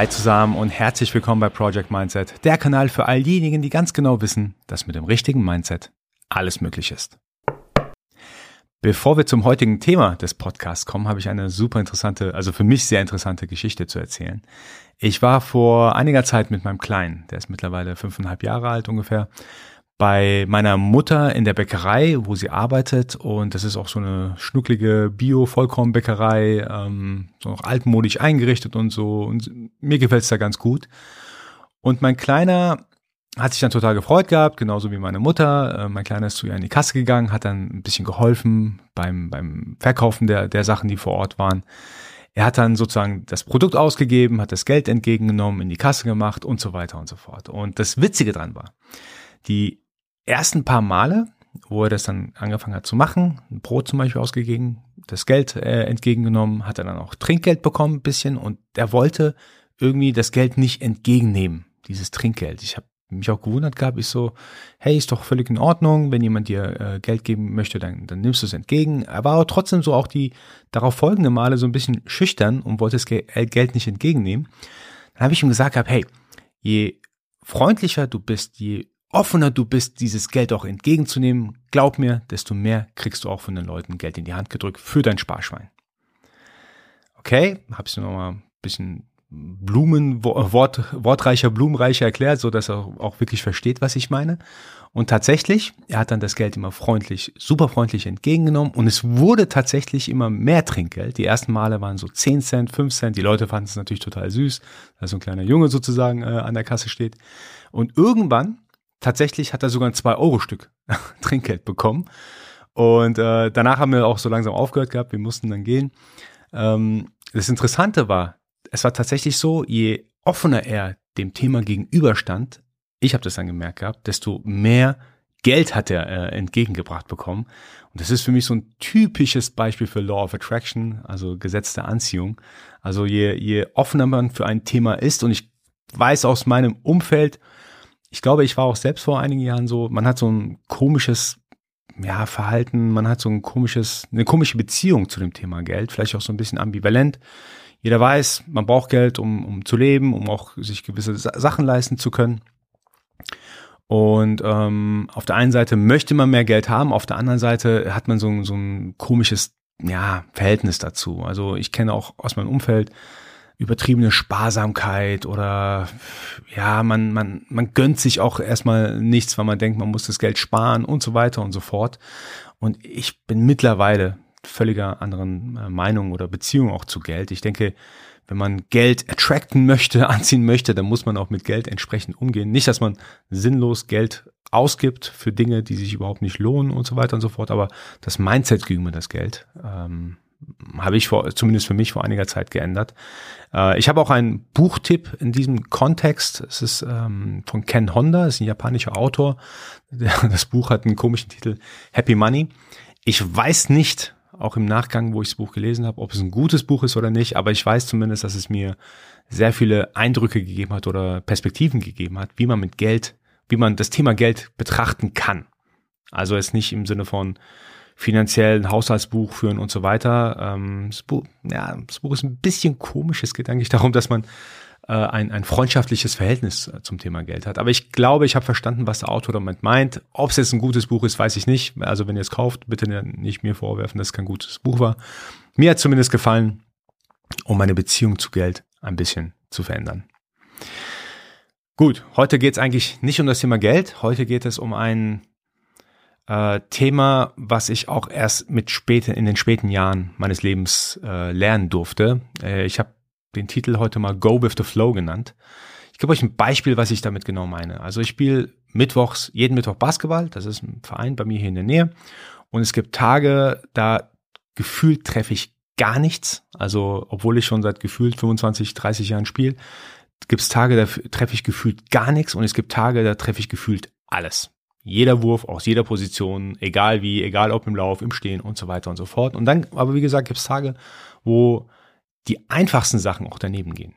Hi zusammen und herzlich willkommen bei Project Mindset, der Kanal für all diejenigen, die ganz genau wissen, dass mit dem richtigen Mindset alles möglich ist. Bevor wir zum heutigen Thema des Podcasts kommen, habe ich eine super interessante, also für mich sehr interessante Geschichte zu erzählen. Ich war vor einiger Zeit mit meinem Kleinen, der ist mittlerweile fünfeinhalb Jahre alt ungefähr, bei meiner Mutter in der Bäckerei, wo sie arbeitet. Und das ist auch so eine schnucklige Bio-Vollkornbäckerei, ähm, so noch altmodisch eingerichtet und so. Und mir gefällt's da ganz gut. Und mein Kleiner hat sich dann total gefreut gehabt, genauso wie meine Mutter. Äh, mein Kleiner ist zu ihr in die Kasse gegangen, hat dann ein bisschen geholfen beim, beim Verkaufen der, der Sachen, die vor Ort waren. Er hat dann sozusagen das Produkt ausgegeben, hat das Geld entgegengenommen, in die Kasse gemacht und so weiter und so fort. Und das Witzige dran war, die ersten paar Male, wo er das dann angefangen hat zu machen, ein Brot zum Beispiel ausgegeben, das Geld äh, entgegengenommen, hat er dann auch Trinkgeld bekommen ein bisschen und er wollte irgendwie das Geld nicht entgegennehmen, dieses Trinkgeld. Ich habe mich auch gewundert gehabt, ich so, hey, ist doch völlig in Ordnung, wenn jemand dir äh, Geld geben möchte, dann, dann nimmst du es entgegen. Er war aber trotzdem so auch die darauf folgenden Male so ein bisschen schüchtern und wollte das äh, Geld nicht entgegennehmen. Dann habe ich ihm gesagt, hab, hey, je freundlicher du bist, je offener du bist, dieses Geld auch entgegenzunehmen, glaub mir, desto mehr kriegst du auch von den Leuten Geld in die Hand gedrückt für dein Sparschwein. Okay, hab's nur noch mal ein bisschen Blumen, Wort, wortreicher, blumenreicher erklärt, so dass er auch wirklich versteht, was ich meine. Und tatsächlich, er hat dann das Geld immer freundlich, super freundlich entgegengenommen und es wurde tatsächlich immer mehr Trinkgeld. Die ersten Male waren so 10 Cent, 5 Cent. Die Leute fanden es natürlich total süß, dass so ein kleiner Junge sozusagen äh, an der Kasse steht. Und irgendwann tatsächlich hat er sogar ein 2-Euro-Stück Trinkgeld bekommen. Und äh, danach haben wir auch so langsam aufgehört gehabt, wir mussten dann gehen. Ähm, das Interessante war, es war tatsächlich so, je offener er dem Thema gegenüberstand, ich habe das dann gemerkt gehabt, desto mehr Geld hat er äh, entgegengebracht bekommen. Und das ist für mich so ein typisches Beispiel für Law of Attraction, also Gesetz der Anziehung. Also je, je offener man für ein Thema ist, und ich weiß aus meinem Umfeld, ich glaube, ich war auch selbst vor einigen Jahren so, man hat so ein komisches ja, Verhalten, man hat so ein komisches, eine komische Beziehung zu dem Thema Geld, vielleicht auch so ein bisschen ambivalent. Jeder weiß, man braucht Geld, um, um zu leben, um auch sich gewisse Sachen leisten zu können. Und ähm, auf der einen Seite möchte man mehr Geld haben, auf der anderen Seite hat man so, so ein komisches ja, Verhältnis dazu. Also ich kenne auch aus meinem Umfeld übertriebene Sparsamkeit oder ja, man, man, man gönnt sich auch erstmal nichts, weil man denkt, man muss das Geld sparen und so weiter und so fort. Und ich bin mittlerweile völliger anderen äh, Meinung oder Beziehung auch zu Geld. Ich denke, wenn man Geld attracten möchte, anziehen möchte, dann muss man auch mit Geld entsprechend umgehen. Nicht, dass man sinnlos Geld ausgibt für Dinge, die sich überhaupt nicht lohnen und so weiter und so fort, aber das Mindset gegenüber das Geld ähm, habe ich vor, zumindest für mich vor einiger Zeit geändert. Äh, ich habe auch einen Buchtipp in diesem Kontext. Es ist ähm, von Ken Honda, ist ein japanischer Autor. Das Buch hat einen komischen Titel Happy Money. Ich weiß nicht, auch im Nachgang, wo ich das Buch gelesen habe, ob es ein gutes Buch ist oder nicht, aber ich weiß zumindest, dass es mir sehr viele Eindrücke gegeben hat oder Perspektiven gegeben hat, wie man mit Geld, wie man das Thema Geld betrachten kann. Also es nicht im Sinne von, finanziell ein Haushaltsbuch führen und so weiter. Ähm, das, Buch, ja, das Buch ist ein bisschen komisch. Es geht eigentlich darum, dass man äh, ein, ein freundschaftliches Verhältnis äh, zum Thema Geld hat. Aber ich glaube, ich habe verstanden, was der Autor damit meint. Ob es jetzt ein gutes Buch ist, weiß ich nicht. Also wenn ihr es kauft, bitte nicht mir vorwerfen, dass es kein gutes Buch war. Mir hat zumindest gefallen, um meine Beziehung zu Geld ein bisschen zu verändern. Gut, heute geht es eigentlich nicht um das Thema Geld. Heute geht es um ein äh, Thema, was ich auch erst mit späten, in den späten Jahren meines Lebens äh, lernen durfte. Äh, ich habe den Titel heute mal Go with the Flow genannt. Ich gebe euch ein Beispiel, was ich damit genau meine. Also ich spiele mittwochs, jeden Mittwoch Basketball, das ist ein Verein bei mir hier in der Nähe. Und es gibt Tage, da gefühlt treffe ich gar nichts. Also obwohl ich schon seit gefühlt 25, 30 Jahren spiele, gibt es Tage, da treffe ich gefühlt gar nichts und es gibt Tage, da treffe ich gefühlt alles. Jeder Wurf aus jeder Position, egal wie, egal ob im Lauf, im Stehen und so weiter und so fort. Und dann, aber wie gesagt, gibt es Tage, wo die einfachsten Sachen auch daneben gehen.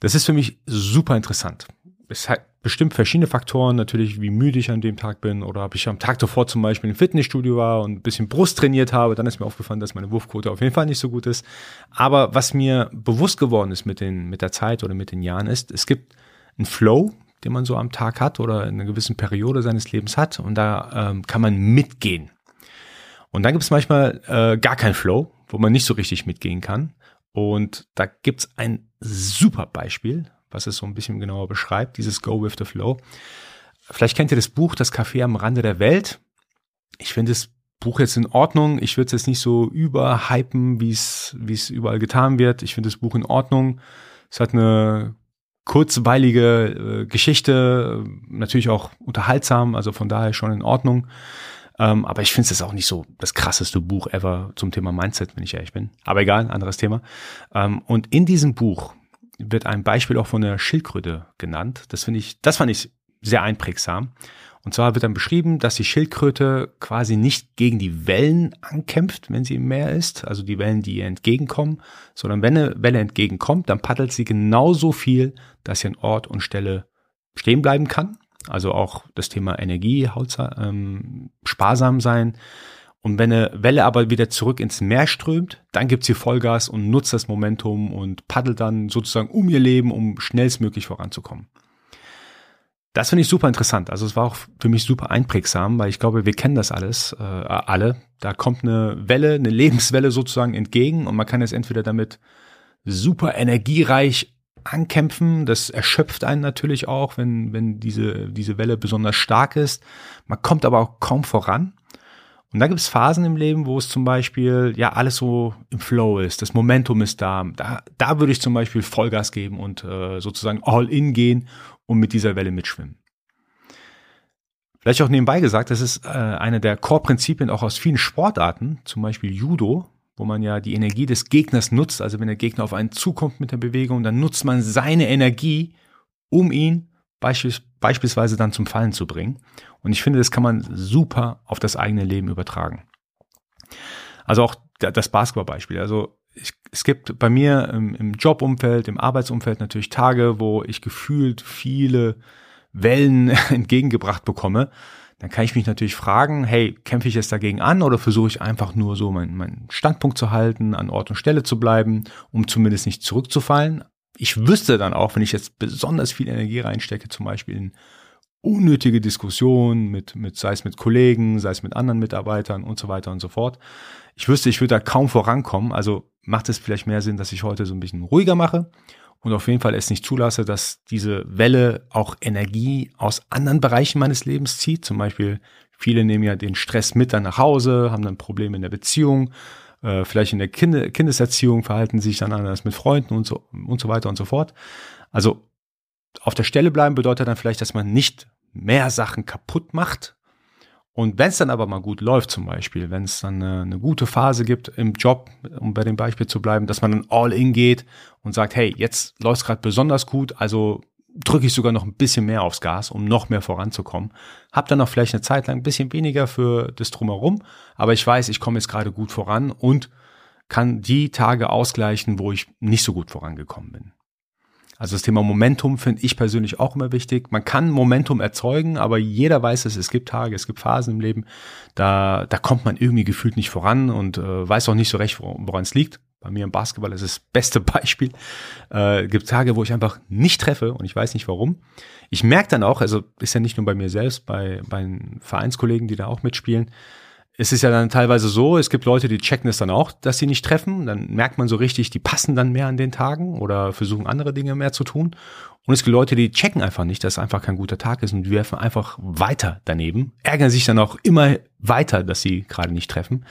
Das ist für mich super interessant. Es bestimmt verschiedene Faktoren, natürlich wie müde ich an dem Tag bin oder ob ich am Tag davor zum Beispiel im Fitnessstudio war und ein bisschen Brust trainiert habe, dann ist mir aufgefallen, dass meine Wurfquote auf jeden Fall nicht so gut ist. Aber was mir bewusst geworden ist mit, den, mit der Zeit oder mit den Jahren ist, es gibt einen Flow, den man so am Tag hat oder in einer gewissen Periode seines Lebens hat und da ähm, kann man mitgehen. Und dann gibt es manchmal äh, gar keinen Flow, wo man nicht so richtig mitgehen kann. Und da gibt's ein super Beispiel, was es so ein bisschen genauer beschreibt, dieses Go with the Flow. Vielleicht kennt ihr das Buch Das Café am Rande der Welt. Ich finde das Buch jetzt in Ordnung. Ich würde es jetzt nicht so überhypen, wie es wie es überall getan wird. Ich finde das Buch in Ordnung. Es hat eine kurzweilige äh, Geschichte, natürlich auch unterhaltsam, also von daher schon in Ordnung. Ähm, aber ich finde es auch nicht so das krasseste Buch ever zum Thema Mindset, wenn ich ehrlich bin. Aber egal, anderes Thema. Ähm, und in diesem Buch wird ein Beispiel auch von der Schildkröte genannt. Das finde ich, das fand ich sehr einprägsam. Und zwar wird dann beschrieben, dass die Schildkröte quasi nicht gegen die Wellen ankämpft, wenn sie im Meer ist, also die Wellen, die ihr entgegenkommen, sondern wenn eine Welle entgegenkommt, dann paddelt sie genauso viel, dass sie an Ort und Stelle stehen bleiben kann. Also auch das Thema Energie, ähm, sparsam sein, und wenn eine Welle aber wieder zurück ins Meer strömt, dann gibt sie Vollgas und nutzt das Momentum und paddelt dann sozusagen um ihr Leben, um schnellstmöglich voranzukommen. Das finde ich super interessant. Also es war auch für mich super einprägsam, weil ich glaube, wir kennen das alles, äh, alle. Da kommt eine Welle, eine Lebenswelle sozusagen entgegen und man kann es entweder damit super energiereich ankämpfen. Das erschöpft einen natürlich auch, wenn, wenn diese, diese Welle besonders stark ist. Man kommt aber auch kaum voran. Und da gibt es Phasen im Leben, wo es zum Beispiel ja alles so im Flow ist, das Momentum ist da. Da, da würde ich zum Beispiel Vollgas geben und äh, sozusagen all in gehen und mit dieser Welle mitschwimmen. Vielleicht auch nebenbei gesagt, das ist äh, eine der Core-Prinzipien auch aus vielen Sportarten, zum Beispiel Judo, wo man ja die Energie des Gegners nutzt. Also wenn der Gegner auf einen zukommt mit der Bewegung, dann nutzt man seine Energie, um ihn beispielsweise beispielsweise dann zum Fallen zu bringen. Und ich finde, das kann man super auf das eigene Leben übertragen. Also auch das Basketballbeispiel. Also ich, es gibt bei mir im, im Jobumfeld, im Arbeitsumfeld natürlich Tage, wo ich gefühlt viele Wellen entgegengebracht bekomme. Dann kann ich mich natürlich fragen, hey, kämpfe ich jetzt dagegen an oder versuche ich einfach nur so meinen, meinen Standpunkt zu halten, an Ort und Stelle zu bleiben, um zumindest nicht zurückzufallen? ich wüsste dann auch, wenn ich jetzt besonders viel Energie reinstecke, zum Beispiel in unnötige Diskussionen mit, mit, sei es mit Kollegen, sei es mit anderen Mitarbeitern und so weiter und so fort. Ich wüsste, ich würde da kaum vorankommen. Also macht es vielleicht mehr Sinn, dass ich heute so ein bisschen ruhiger mache und auf jeden Fall es nicht zulasse, dass diese Welle auch Energie aus anderen Bereichen meines Lebens zieht. Zum Beispiel viele nehmen ja den Stress mit dann nach Hause, haben dann Probleme in der Beziehung, äh, vielleicht in der Kind Kindeserziehung verhalten sich dann anders mit Freunden und so, und so weiter und so fort. Also auf der Stelle bleiben bedeutet dann vielleicht, dass man nicht mehr Sachen kaputt macht. Und wenn es dann aber mal gut läuft, zum Beispiel, wenn es dann eine, eine, gute Phase gibt im Job, um bei dem Beispiel zu bleiben, dass man dann all in geht und sagt, hey, jetzt läuft es gerade besonders gut, also drücke ich sogar noch ein bisschen mehr aufs Gas, um noch mehr voranzukommen. Hab dann noch vielleicht eine Zeit lang ein bisschen weniger für das drumherum, aber ich weiß, ich komme jetzt gerade gut voran und kann die Tage ausgleichen, wo ich nicht so gut vorangekommen bin. Also das Thema Momentum finde ich persönlich auch immer wichtig. Man kann Momentum erzeugen, aber jeder weiß es, es gibt Tage, es gibt Phasen im Leben, da, da kommt man irgendwie gefühlt nicht voran und äh, weiß auch nicht so recht, woran es liegt. Bei mir im Basketball ist das beste Beispiel. Äh, gibt Tage, wo ich einfach nicht treffe und ich weiß nicht warum. Ich merke dann auch, also ist ja nicht nur bei mir selbst, bei, bei Vereinskollegen, die da auch mitspielen, es ist ja dann teilweise so, es gibt Leute, die checken es dann auch, dass sie nicht treffen. Dann merkt man so richtig, die passen dann mehr an den Tagen oder versuchen andere Dinge mehr zu tun. Und es gibt Leute, die checken einfach nicht, dass es einfach kein guter Tag ist und werfen einfach weiter daneben, ärgern sich dann auch immer weiter, dass sie gerade nicht treffen.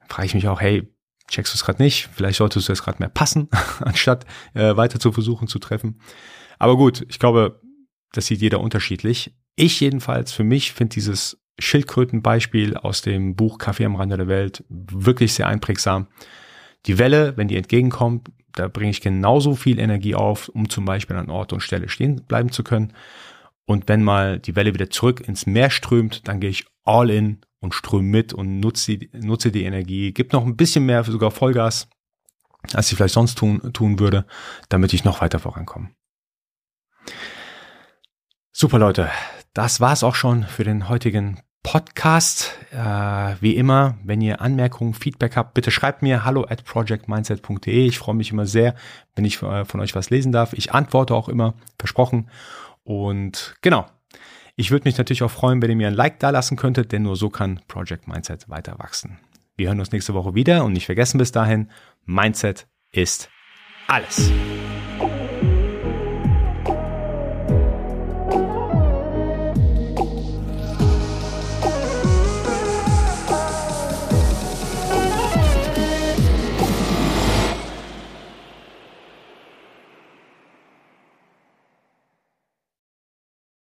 Dann frage ich mich auch, hey, checkst du es gerade nicht. Vielleicht solltest du es gerade mehr passen, anstatt äh, weiter zu versuchen zu treffen. Aber gut, ich glaube, das sieht jeder unterschiedlich. Ich jedenfalls für mich finde dieses Schildkrötenbeispiel aus dem Buch Kaffee am Rande der Welt wirklich sehr einprägsam. Die Welle, wenn die entgegenkommt, da bringe ich genauso viel Energie auf, um zum Beispiel an Ort und Stelle stehen bleiben zu können. Und wenn mal die Welle wieder zurück ins Meer strömt, dann gehe ich all in und ströme mit und nutze die, nutze die Energie, gib noch ein bisschen mehr, sogar Vollgas, als ich vielleicht sonst tun, tun würde, damit ich noch weiter vorankomme. Super Leute, das war's auch schon für den heutigen Podcast. Äh, wie immer, wenn ihr Anmerkungen, Feedback habt, bitte schreibt mir hallo at projectmindset.de. Ich freue mich immer sehr, wenn ich äh, von euch was lesen darf. Ich antworte auch immer, versprochen. Und genau, ich würde mich natürlich auch freuen, wenn ihr mir ein Like da lassen könntet, denn nur so kann Project Mindset weiter wachsen. Wir hören uns nächste Woche wieder und nicht vergessen bis dahin, Mindset ist alles.